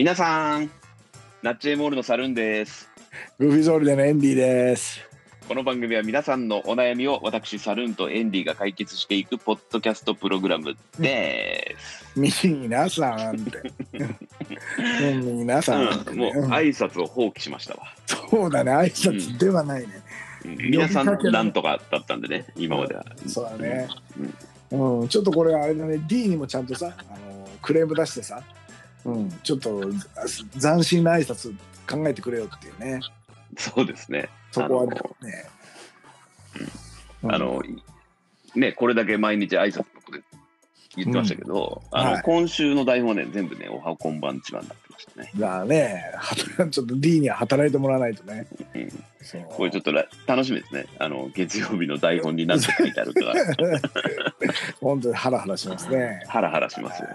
皆さん、ナッチエモールのサルーンです。グーフィーゾールでのエンディです。この番組は皆さんのお悩みを私、サルーンとエンディが解決していくポッドキャストプログラムです。皆さんって。うん皆さんうん、もね、ううん挨拶を放棄しましたわ。そうだね、挨拶ではないね。うん皆さんなんとかだったんでね、今までは。そうだね。うん、ちょっとこれあれだね、D にもちゃんとさ、あのクレーム出してさ、うん、ちょっと斬新な挨拶考えてくれよっていうね、そうですね。そこはね。うんあの、ね、これだけ毎日挨拶僕言ってましたけど、あの、はい今週の台本ね、全部ね、おはこんばんちはになってましたね。だね、働 ちょっと D には働いてもらわないとね。うんこれちょっとら楽しみですね。あの、月曜日の台本に何て書いてあるか、本当にハラハラしますね。ハラハラしますよね。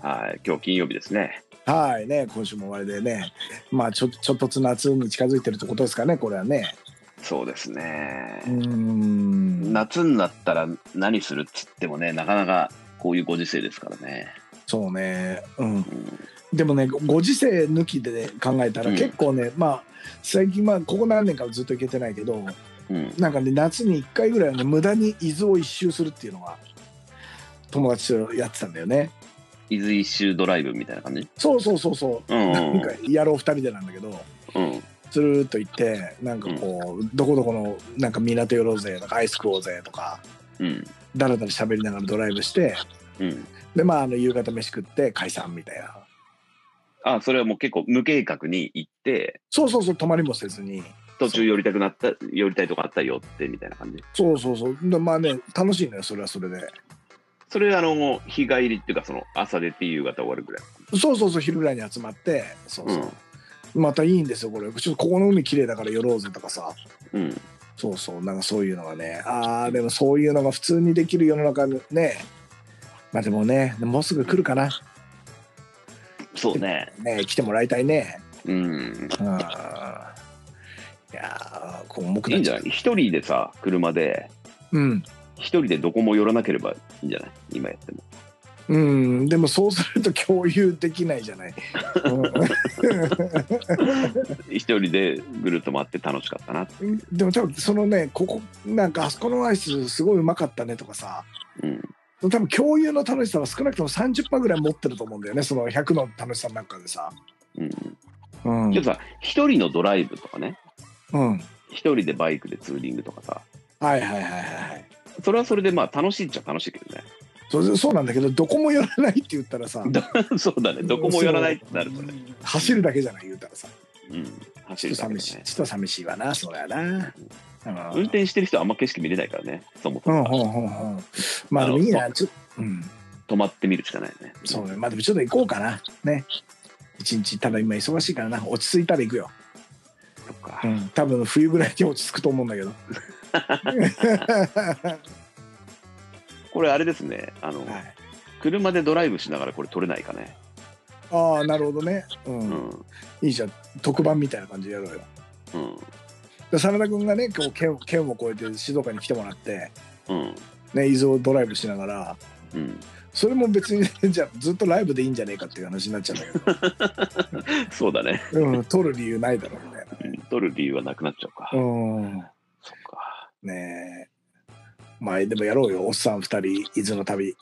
はい、今日金曜日ですね。はいね、今週も終わりでね、まあちょちょっとずつ夏に近づいてるってことですかね、これはね。そうですねうー。ん、夏になったら何するっつってもね、なかなかこういうご時世ですからね。そうね、うん。うんでもね、ご時世抜きで、ね、考えたらうん結構ね、まあ最近、まあここ何年かはずっと行けてないけど、うん、なんかね、夏に1回ぐらいはね、無駄に伊豆を一周するっていうのが、友達とやってたんだよね。伊豆一周ドライブみたいな感じ？そうそうそうそう。うんなんかやろう2人でなんだけど、うん、つるーっと行って、なんかこう、どこどこのなんか港寄ろうぜとか、アイス食おうぜとか、うん、だらだら喋りながらドライブして、うん。で、まあ、あの夕方飯食って解散みたいな。あ、それはもう結構無計画に行って、そうそうそう、泊まりもせずに。途中寄りたくなった、寄りたいとこあったら寄ってみたいな感じ？そうそうそう。でまあね、楽しいのよ、それはそれで。それあの、日帰りっていうか、その朝出て夕方終わるぐらい。そうそうそう、昼ぐらいに集まって、そうそう。うん、またいいんですよ、これ。ちょっとここの海綺麗だから寄ろうぜとかさ。うん。そうそう、なんかそういうのがね。ああ、でもそういうのが普通にできる世の中にね。まあでもね、もうすぐ来るかな。そうね。ね、来てもらいたいね。うん。うん。いやー、こう重くいんじゃない？っちゃない一人でさ、車で、う。うん。一人でどこも寄らなければいいんじゃない？今やっても。うん、でもそうすると共有できないじゃない。一人でぐるっと回って楽しかったな。うんでも多分そのね、ここ、なんかあそこのアイスすごいうまかったねとかさ、うん。多分共有の楽しさは少なくとも30%ぐらい持ってると思うんだよね、その100の楽しさの中でさ。うん。うん。けどさ、一人のドライブとかね、うん。一人でバイクでツーリングとかさ、はいはいはいはい。それはそれでまあ楽しいっちゃ楽しいけどね。そうそうなんだけど、どこも寄らないって言ったらさ、そうだね、どこも寄らないってなるとね。走るだけじゃない言うたらさ。うん。走。るだけだね。ちょっと寂しいわな、そりゃな。うん運転してる人はあんま景色見れないからね、そもそうんうも。んうんうん。まあでもいいな、ちょっと、うん。止まってみるしかないね。そうね。まあでもちょっと行こうかな。ね。一日、ただ今忙しいからな。落ち着いたら行くよ。そっかうん。多分冬ぐらいに落ち着くと思うんだけど。これあれですね、あの、はい。車でドライブしながらこれ撮れないかね。ああ、なるほどね。うん。うん。いいじゃん。特番みたいな感じでやろうよ。うん。で真田君がね、今日県県を越えて静岡に来てもらって、うん。ね、伊豆をドライブしながら、うん。それも別に、じゃあずっとライブでいいんじゃねえかっていう話になっちゃうんだ そうだね。けど、うん、撮る理由ないだろうみたいうん撮る理由はなくなっちゃうか。な。うん。そっか。ねえ。まあ、でもやろうよ、おっさん二人、伊豆の旅。い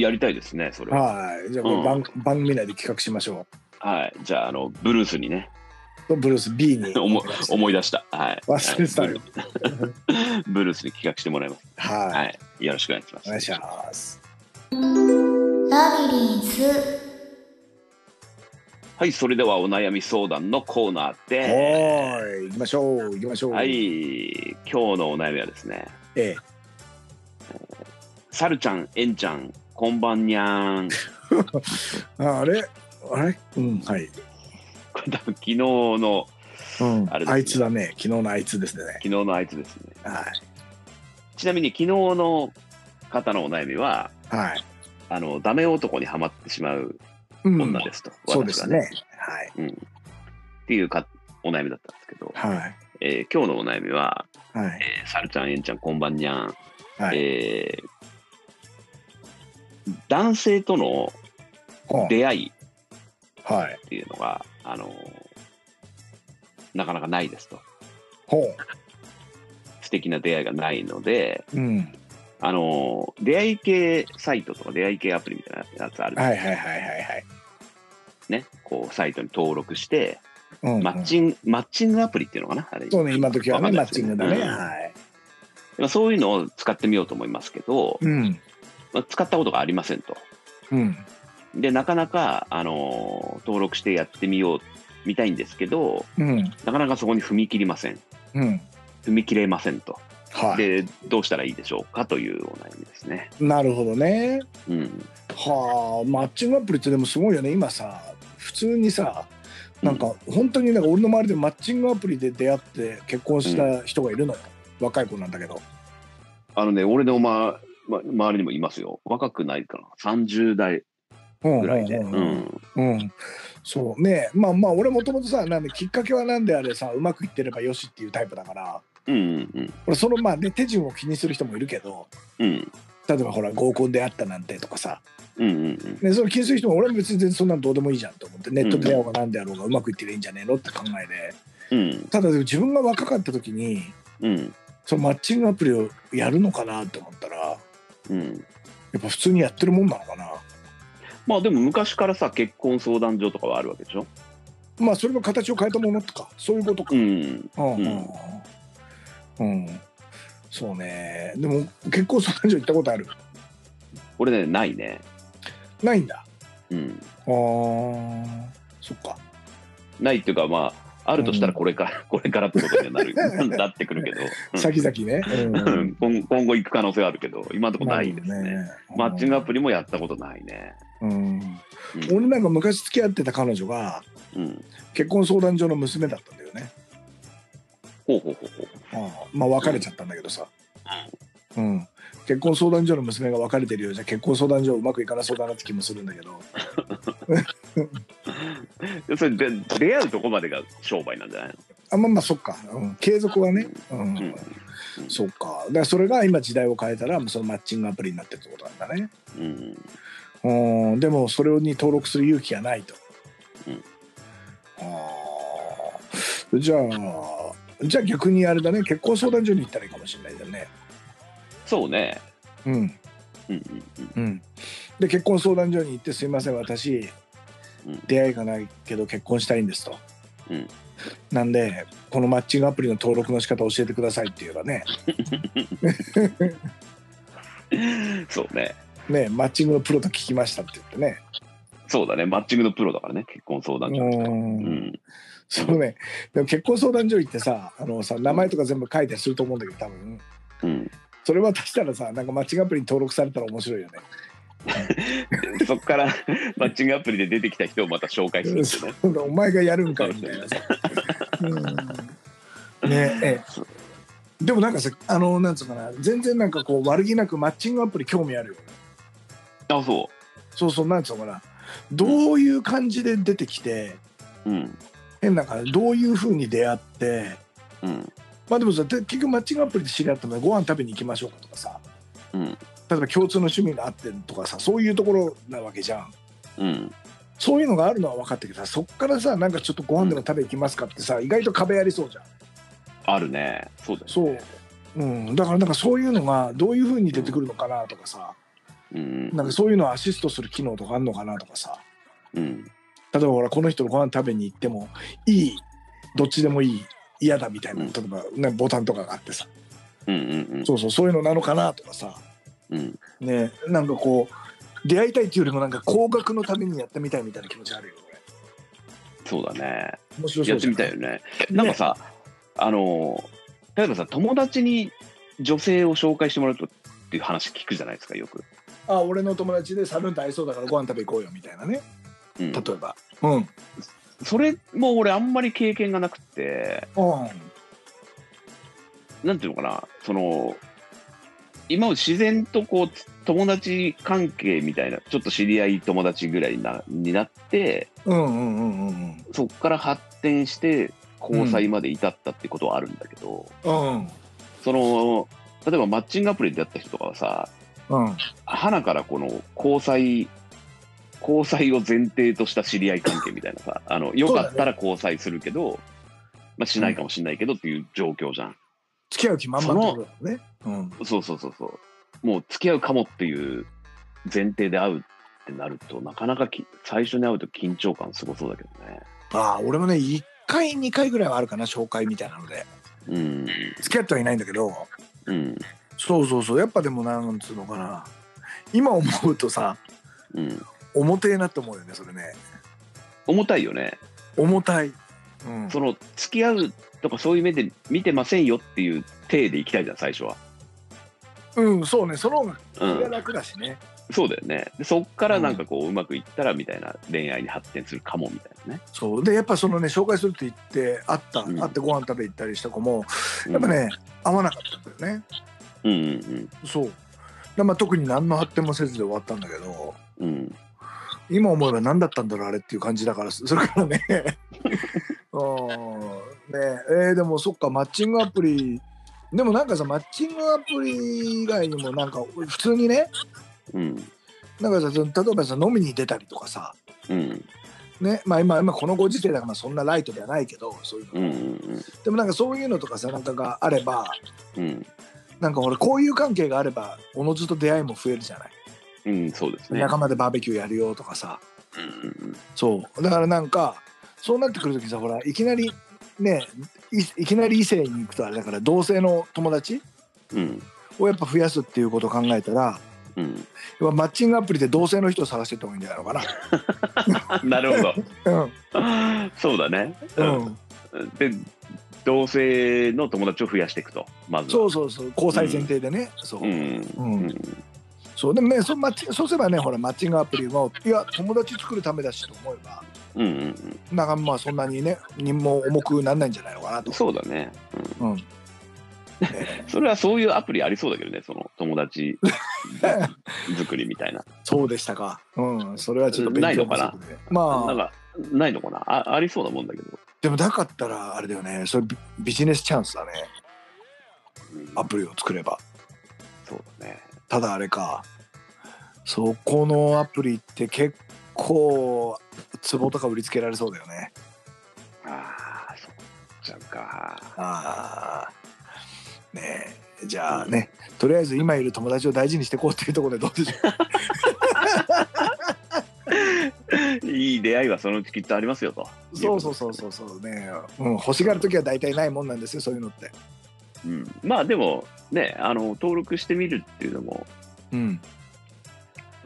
ややりたいですね、それは。はい。じゃあ、これ番,、番組内で企画しましょはい。じゃあ、あの、ブルースにね、う。ブルース B に 思思い出した。はい。忘れてたよはいブルースに企画してもらいます。はい、はい。よろしくお願いします。お願いします。ラビリンスはい、それではお悩み相談のコーナーはでーい、行きましょう、行きましょう。す。はい、今日のお悩みはですね、ええ。サルちゃん、エンちゃん、こんばんにゃーん。あ あれ？あれ？うん、はい。これ多分昨日の、うん、あれですねあいつだね。昨日のあいつですね。昨日のあいつですね。はちなみに昨日の方のお悩みは、い。はい。あの、ダメ男にはまってしまううん女ですと。私がそうですね。はい。うん。っていうかお悩みだったんですけど、はい。えー今日のお悩みは、はい。えー、サルちゃん、エンちゃん、こんばんにゃん。はい。えー男性との出会いはいっていうのが、あのなかなかないですと。ほ素敵な出会いがないので、ううんあの出会い系サイトとか出会い系アプリみたいなやつある、はいはいはいはいはい。ね。こう、サイトに登録して、うんうん。マッチング、マッチングアプリっていうのかな？あれ。そうね今時はね。マッチングだね、うん。はい。まあそういうのを使ってみようと思いますけど、うん。まあ使ったことがありませんと。うん。で、なかなか、あの登録してやってみよう、みたいんですけど、うん。なかなかそこに踏み切りません。うん。踏み切れませんと。はいで、どうしたらいいでしょうかというお悩みですね。なるほどねうん。はあマッチングアプリってでもすごいよね今さ普通にさなんか本当になんか俺の周りでマッチングアプリで出会って結婚した人がいるのよ、若い子なんだけどあのね、俺の、まま、周りにもいますよ。若くないかな。30代うんぐらいで。うんううんん。うんそうねまあまあ俺もともとさなんできっかけはなんであれさうまくいってればよしっていうタイプだからうんうん俺そのまあね手順を気にする人もいるけどうん。うん。例えばほら合コンで会ったなんてとかさ、うんうんうん。ね、それ気にする人も俺も別に全然そんなのどうでもいいじゃんと思って。ネットで出会おうがなんであろうがうまくいってりゃいいんじゃねえのって考えでうん。ただ自分が若かった時にうん。そのマッチングアプリをやるのかなって思ったらやうん。っぱ普通にやってるもんなのかな。まあでも昔からさ、結婚相談所とかはあるわけでしょ？まあそれの形を変えたものとかそういうことか。うん。うん。うん、うん、そうね。でも結婚相談所行ったことある？俺ね、ないね。ないんだ。うん。あー。そっか。ないっていうか、まあ、あるとしたらこれから、これからってことにはなる、なってくるけど、うん。先々ね、うん。今今後行く可能性はあるけど、今のところないですね。ね。マッチングアプリもやったことないね。うん。うん。俺なんか昔付き合ってた彼女がうん。結婚相談所の娘だったんだよねほうほうほうほう。まあ別れちゃったんだけどさ、うん、結婚相談所の娘が別れてるようじゃ結婚相談所うまくいかなそうだなって気もするんだけど。でそれで出会うとこまでが商売なんじゃないの？あまあまあそっか、うん、継続はね、うん。うん。そっか。だからそれが今時代を変えたらそのマッチングアプリになってるってことなんだね。うん。うん。でもそれに登録する勇気がないと、うん。ああじゃあじゃあ逆にあれだね結婚相談所に行ったらいいかもしれないじゃんねそうね。うんうんうんうん。うんで結婚相談所に行って「すいません私うん出会いがないけど結婚したいんです」と。うんなんでこのマッチングアプリの登録の仕方教えてくださいって言えばね そうね。ねマッチングのプロと聞きましたって言ってねそうだね。マッチングのプロだからね。結婚相談所。ううんん。そうねでも結婚相談所行ってさあのさ名前とか全部書いたりすると思うんだけど多分うん。それ渡したらさなんかマッチングアプリに登録されたら面白いよね。そっからマッチングアプリで出てきた人をまた紹介するってね。お前がやるんかいみたいなさ。うんねええでもなんかさあのなんつうかな全然なんかこう悪気なくマッチングアプリ興味あるよ。あ、そそうそうなんつうのかなどういう感じで出てきてう。うん。変な感じどういうふうに出会ってうん。まあでもさで結局マッチングアプリで知り合ったのはご飯食べに行きましょうかとかさうん。例えば共通の趣味があってとかさそういうところなわけじゃん。うん。そういうのがあるのは分かったけどさそっからさなんかちょっとご飯でも食べ行きますかってさ意外と壁ありそうじゃん。あるね。そうだよ、そうね。、うん、だからなんかそういうのがどういうふうに出てくるのかなとかさうん。なんかそういうのをアシストする機能とかあるのかなとかさうん。例えばほらこの人とご飯食べに行ってもいいどっちでもいい嫌だみたいなうん例えば、ね、ボタンとかがあってさうんうんうん。そうそうそういうのなのかなとかさうん。ねなんかこう出会いたいっていうよりもなんか高額のためにやってみたいみたいな気持ちあるよ俺そうだね。面白そうやってみたいよね。なんかさ、あの、例えばさ、友達に女性を紹介してもらうとっていう話聞くじゃないですか、よく。あ俺の友達でサルンと合いそうだからご飯食べ行こうよみたいなねうん。例えば。うん。それも俺あんまり経験がなくて、うん。なんていうのかな、その、今まで自然とこう、友達関係みたいな、ちょっと知り合い友達ぐらいになになって、うんうんうんうんうん。そこから発展して交際まで至ったってことはあるんだけど、うん。その、例えばマッチングアプリでやった人とかはさ、うん。花からこの交際交際を前提とした知り合い関係みたいなさ、あの、よかったら交際するけど、まあしないかもしれないけどっていう状況じゃん。付き合う気満々ってことだよね。うん。そうそうそうそう。もう付き合うかもっていう前提で会うってなると、なかなかき最初に会うと緊張感すごそうだけどね。ああ、俺もね、1回、2回ぐらいはあるかな、紹介みたいなので。うん。付き合ってはいないんだけど、うん。そうそうそう、やっぱでもなんつうのかな。今思うとさ、うん。重てえなって思うよね、それね。重たいよね。重たい。うん。その、付き合うとかそういう目で見てませんよっていう体で行きたいじゃん、最初は。うん、そうね、その方が。楽だしね。そうだよね。でそっからなんかこう、うまくいったらみたいな恋愛に発展するかもみたいなね。そうでやっぱそのね紹介するって言って会った、うん会ってご飯食べ行ったりした子もうんやっぱ。ね、合わなかったんだよねうんうんそうでまあ特に何の発展もせずで終わったんだけどうん。うん。今思えば何だったんだろうあれっていう感じだからそれからね うんねえーでもそっかマッチングアプリでもなんかさマッチングアプリ以外にもなんか普通にねうん。なんかさ例えばさ飲みに出たりとかさうん。ねまあ今今このご時世だからそんなライトではないけどそういうのうんうんでもなんかそういうのとかさなんかがあればうん。なんか俺こういう関係があればおのずと出会いも増えるじゃない、うん。うん、そうですね。仲間でバーベキューやるよとかさうんうんそうだからなんかそうなってくる時さほらいきなりねいいきなり異性に行くとあれだから同性の友達うん。をやっぱ増やすっていうことを考えたらうん。やマッチングアプリで同性の人を探していった方がいいんじゃないのかな るほど。な。そうだね。うん、うん、で、同性の友達を増やしていくと、まずは。そうそうそう交際前提でね、そう、うん。うんうん。そうでもねそマッチそうすればねほらマッチングアプリもいや友達作るためだしと思えばうんうんなんかまあそんなにね任も重くなんないんじゃないのかなうん。と。そうだね。うん。うん。ね それはそういうアプリありそうだけどね、その友達 作りみたいな。そうでしたか。うん。それはちょっと勉強不足で。なんまあか、ないのかな？あありそうなもんだけど。でもなかったらあれだよね。それビビジネスチャンスだね。うんアプリを作れば。そうだね。ただあれか。そこのアプリって結構壺とか売りつけられそうだよね。ああ、そっちゃうか。ああ。ねえ。じゃあね、とりあえず今いる友達を大事にしていこうっていうところでどうでしょいい出会いはそのうちきっとありますよと。う。そうそうそうそうそうね。うん、欲しがる時は大体ないもんなんですよ、そういうのって。うん、まあでもねあの登録してみるっていうのもうん。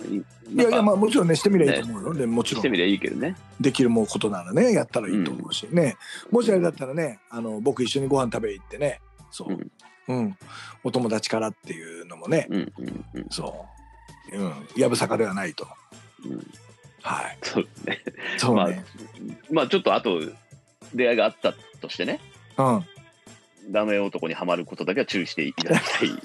いいやいや、まああもちろんね、してみりゃいいと思うよ。でもちろんしてみりゃいいけどねできるもんことならね、やったらいいと思うし、ね。もしあれだったらね、あの僕一緒にご飯食べ行ってね、そう。うん。お友達からっていうのもね、うんうんうんそう。うん。やぶさかではないと。うんはい。そうねそうね。まあちょっとあと出会いがあったとしてねうん。ダメ男にはまることだけは注意していただきたいで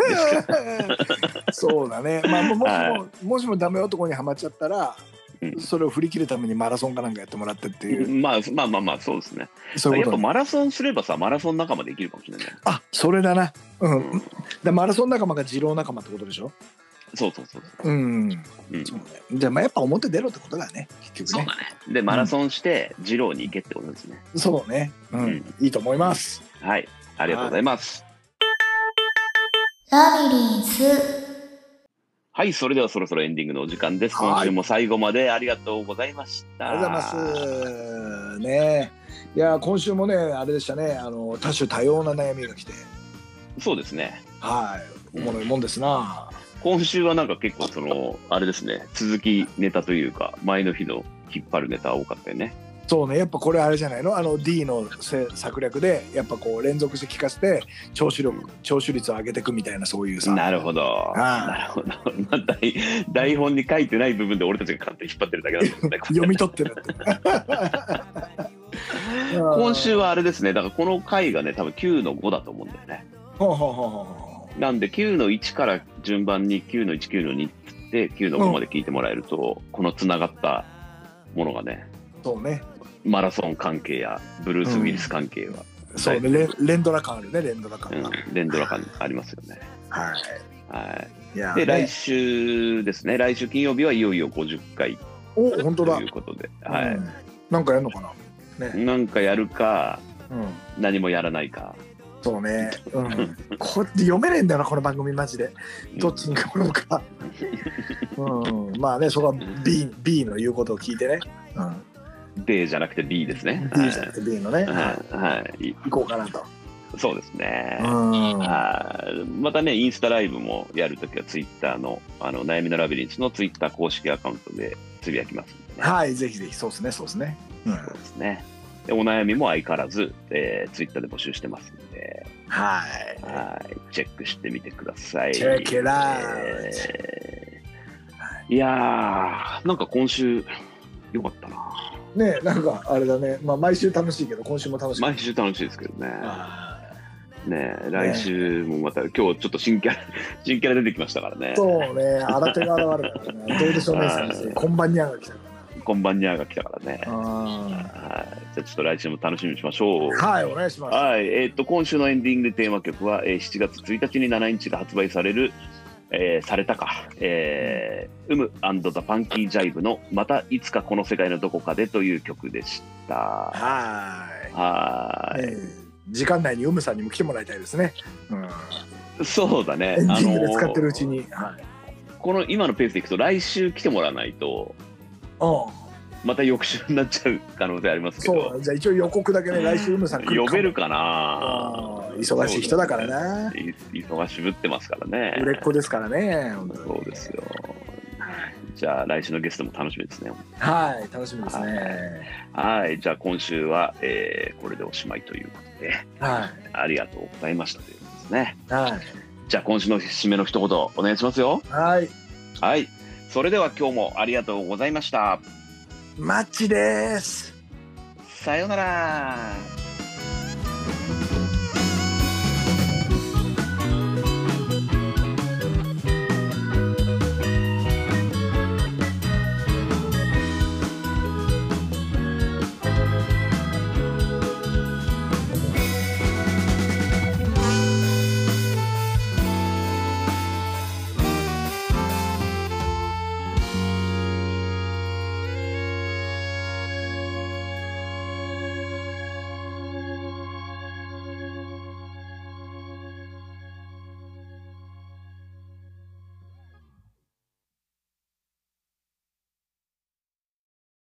す そうだね。まあ、ももしはも、もしもダメ男にはまっちゃったら、うんそれを振り切るためにマラソンかなんかやってもらってっていう、まあまあまあまあそうですねそう。やっぱマラソンすればさマラソン仲間できるかもしれない、あ、それだな。うん。うんでマラソン仲間が二郎仲間ってことでしょ？そうそうそうそうん。う、うん、そうね。じゃあ、まあ、やっぱ表出ろってことだね。結局ね。そうだねでマラソンして二郎に行けってことですね、そうね。うん。うんいいと思います。はいありがとうございますラビリンスはい、それではそろそろエンディングのお時間です。はい今週も最後までありがとうございました。ありがとうございます。ねいや、今週もね、あれでしたね。あの、多種多様な悩みが来て。そうですね。はい。おもろいもんですな。今週はなんか結構その、あれですね、続きネタというか、前の日の引っ張るネタ多かったよね。そうね、やっぱこれあれじゃないの？あの D のせ策略で、やっぱこう連続して聞かせて、聴取力、聴取率を上げていくみたいな、そういうさ。なるほど。ああなるほど。まあ、台台本に書いてない部分で俺たちが勝手に引っ張ってるだけなんですね。読み取ってるって。今週はあれですね、だからこの回がね、多分9の5だと思うんだよね。ほうほうほうほなんで9の1から順番に9の1、9の2って9の5まで聞いてもらえると、このつながったものがね、うそうね。マラソン関係やブルース・ウィリス関係は、そうね、レ連ドラ感あるね、連ドラ感が。うん、連ドラ感ありますよね。はい。はいで、ね来週ですね、来週金曜日はいよいよ50回お本当だということで、はうんなんかやるのかな？い。なんかやるか、うん。何もやらないか。そうね。うん。こうやって読めねえんだよなこの番組マジで。どっちに来るのか。うん。まあねそこは B B の言うことを聞いてね。うん。D じゃなくて B ですね。B じゃなくて B のね。はい。はい。行こうかなと。そうですね。またね、インスタライブもやるときは、ツイッターのあの悩みのラビリンスのツイッター公式アカウントでつぶやきますね。はいぜひぜひそうですねそうですね。うん。そうですね。でお悩みも相変わらず、えー、ツイッターで募集してますんで、はい。はい、チェックしてみてください。Check it out えーいやー、なんか今週、よかったな。ねなんかあれだね。まあ毎週楽しいけど今週も楽しい。毎週楽しいですけどね。あね来週もまた、今日ちょっと新キャラ、新キャラ出てきましたからねー。そうね新手が現れたからね。どうでしょうね先生。こんばんにゃんが来たかこんばんにゃーが来たからね。ら。はい。じゃあちょっと来週も楽しみにしましょう。はいお願いします。はい、えーっと今週のエンディングテーマ曲は、えー7月1日に7インチが発売される、えーされたか、えー、ウムザ・パンキー・ジャイブの「またいつかこの世界のどこかで」という曲でした。ははーい。えー時間内にウムさんにも来てもらいたいですね。うん。い、そうだね。エンディングであのー使ってるうちに。はい。この今のペースでいくと来週来てもらわないとうん。また翌週になっちゃう可能性ありますけそうじゃあ一応予告だけね来週ウムさん来る呼べるかな。忙しい人だからな。い忙しぶってますからね。売れっ子ですからね。そうですよ。じゃあ来週のゲストも楽しみですね。はい楽しみですね。はい。じゃあ今週は、えーこれでおしまいということで。はありがとうございましたということですね。いはい。じゃあ今週の締めの一言お願いしますよ。はい。はい。それでは今日もありがとうございましたマッチです。さようなら